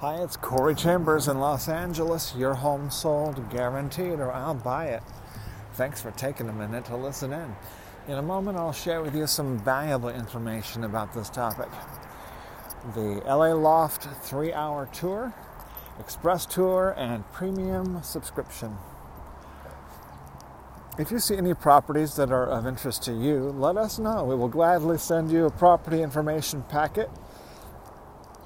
Hi, it's Corey Chambers in Los Angeles. Your home sold guaranteed, or I'll buy it. Thanks for taking a minute to listen in. In a moment, I'll share with you some valuable information about this topic. The LA Loft three hour tour, express tour, and premium subscription. If you see any properties that are of interest to you, let us know. We will gladly send you a property information packet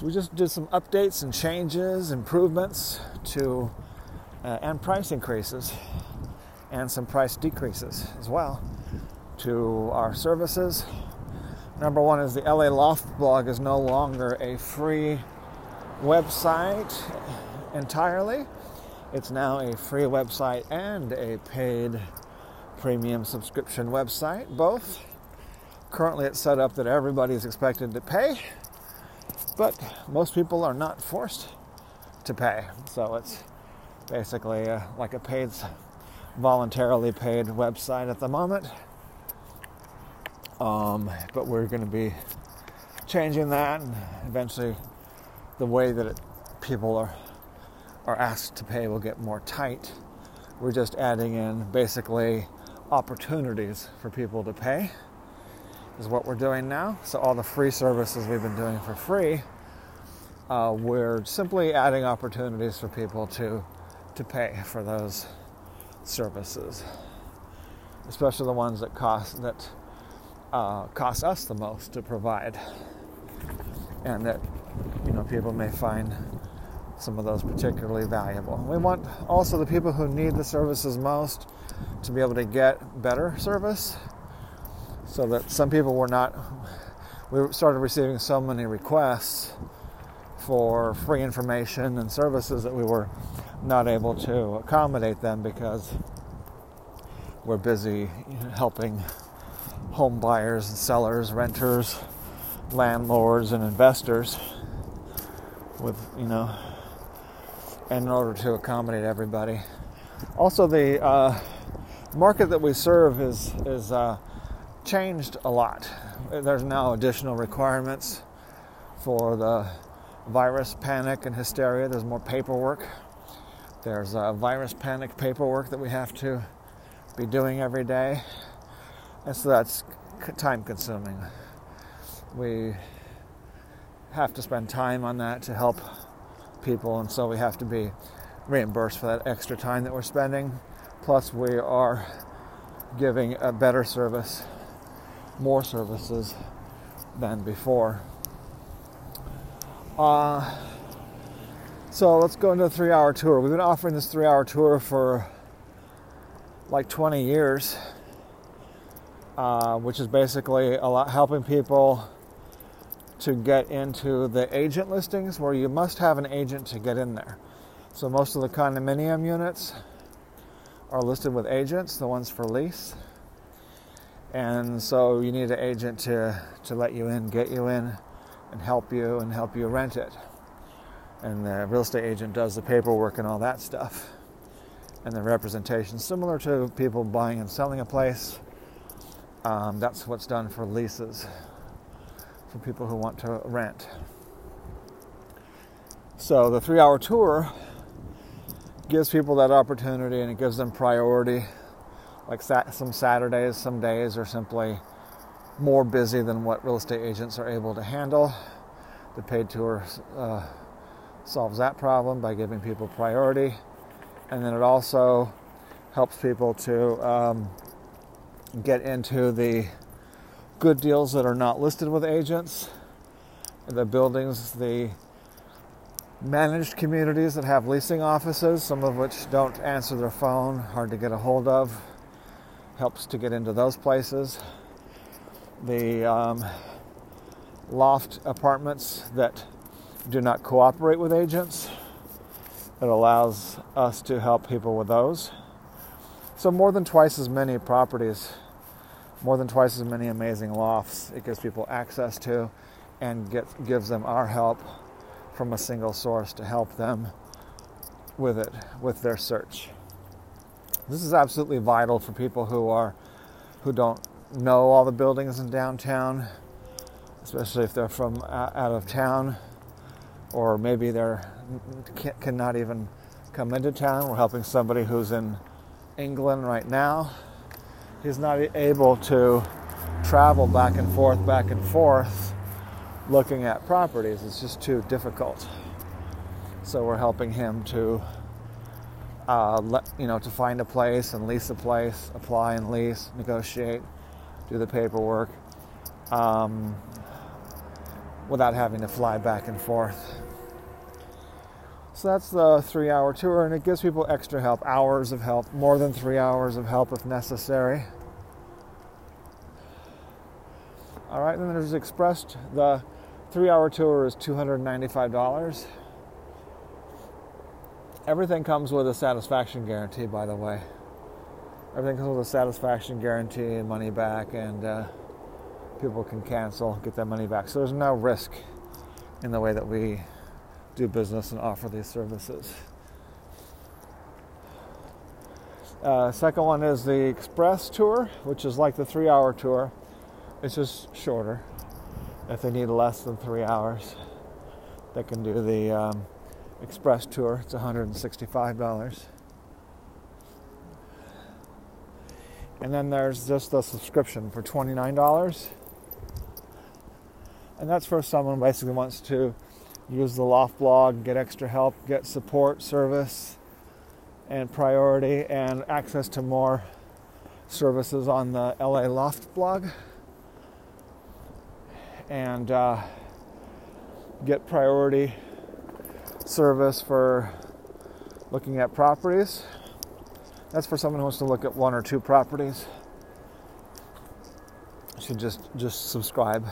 So we just did some updates and changes, improvements to, uh, and price increases, and some price decreases as well to our services. Number one is the LA Loft blog is no longer a free website entirely. It's now a free website and a paid premium subscription website, both. Currently, it's set up that everybody is expected to pay but most people are not forced to pay. So it's basically uh, like a paid, voluntarily paid website at the moment. Um, but we're going to be changing that, and eventually, the way that it, people are are asked to pay will get more tight. We're just adding in basically opportunities for people to pay is what we're doing now. So all the free services we've been doing for free, uh, we're simply adding opportunities for people to to pay for those services, especially the ones that cost that uh, cost us the most to provide, and that you know people may find some of those particularly valuable. We want also the people who need the services most to be able to get better service so that some people were not we started receiving so many requests for free information and services that we were not able to accommodate them because we're busy helping home buyers and sellers, renters, landlords and investors with, you know, in order to accommodate everybody. Also, the uh, market that we serve is is uh, changed a lot. There's now additional requirements for the virus panic and hysteria. There's more paperwork. There's a virus panic paperwork that we have to be doing every day. And so that's time consuming. We have to spend time on that to help people, and so we have to be reimbursed for that extra time that we're spending. Plus, we are giving a better service more services than before. Uh, so let's go into a three hour tour. We've been offering this three hour tour for like 20 years, uh, which is basically a lot helping people to get into the agent listings where you must have an agent to get in there. So most of the condominium units are listed with agents, the ones for lease and so you need an agent to, to let you in, get you in, and help you and help you rent it. And the real estate agent does the paperwork and all that stuff. And the representation, similar to people buying and selling a place, um, that's what's done for leases for people who want to rent. So the three hour tour gives people that opportunity and it gives them priority like some Saturdays, some days are simply more busy than what real estate agents are able to handle. The paid tour uh, solves that problem by giving people priority, and then it also helps people to um, get into the good deals that are not listed with agents, the buildings, the managed communities that have leasing offices, some of which don't answer their phone, hard to get a hold of helps to get into those places. The um, loft apartments that do not cooperate with agents. It allows us to help people with those. So, more than twice as many properties, more than twice as many amazing lofts, it gives people access to and get, gives them our help from a single source to help them with it, with their search. This is absolutely vital for people who are who don't know all the buildings in downtown, especially if they're from uh, out of town, or maybe they're cannot even come into town. We're helping somebody who's in England right now. He's not able to travel back and forth, back and forth, looking at properties. It's just too difficult. So we're helping him to, uh, you know, to find a place and lease a place, apply and lease, negotiate, do the paperwork, um, without having to fly back and forth. So that's the three hour tour, and it gives people extra help, hours of help, more than three hours of help if necessary. All right, then there's Expressed. The three hour tour is $295. Everything comes with a satisfaction guarantee, by the way. Everything comes with a satisfaction guarantee and money back, and uh, people can cancel, get their money back. So there's no risk in the way that we do business and offer these services. Uh, second one is the Express Tour, which is like the three hour tour. It's just shorter. If they need less than three hours, they can do the um, Express Tour. It's $165. And then there's just the subscription for $29. And that's for someone who basically wants to use the Loft blog, get extra help, get support, service, and priority, and access to more services on the LA Loft blog. And uh, get priority service for looking at properties. That's for someone who wants to look at one or two properties. You should just just subscribe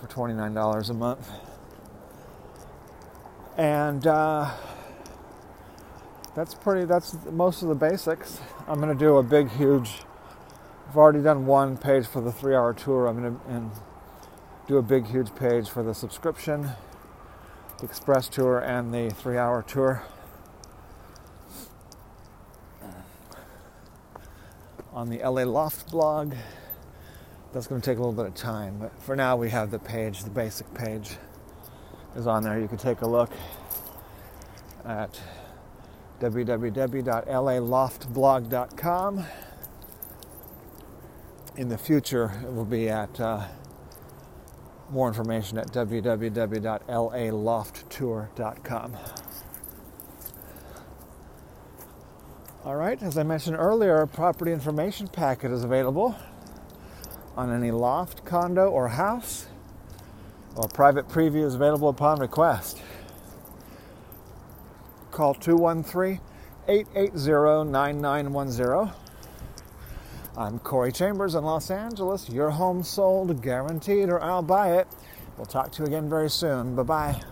for $29 a month. And uh, that's pretty, that's most of the basics. I'm going to do a big, huge, I've already done one page for the three hour tour. I'm going to do a big, huge page for the subscription, the express tour, and the three hour tour. On the LA Loft blog. That's going to take a little bit of time, but for now we have the page, the basic page is on there. You can take a look at www.laloftblog.com. In the future, it will be at uh, more information at www.laloftour.com. All right, as I mentioned earlier, a property information packet is available on any loft, condo, or house or private preview is available upon request. Call 213 880 9910. I'm Corey Chambers in Los Angeles. Your home sold, guaranteed, or I'll buy it. We'll talk to you again very soon. Bye bye.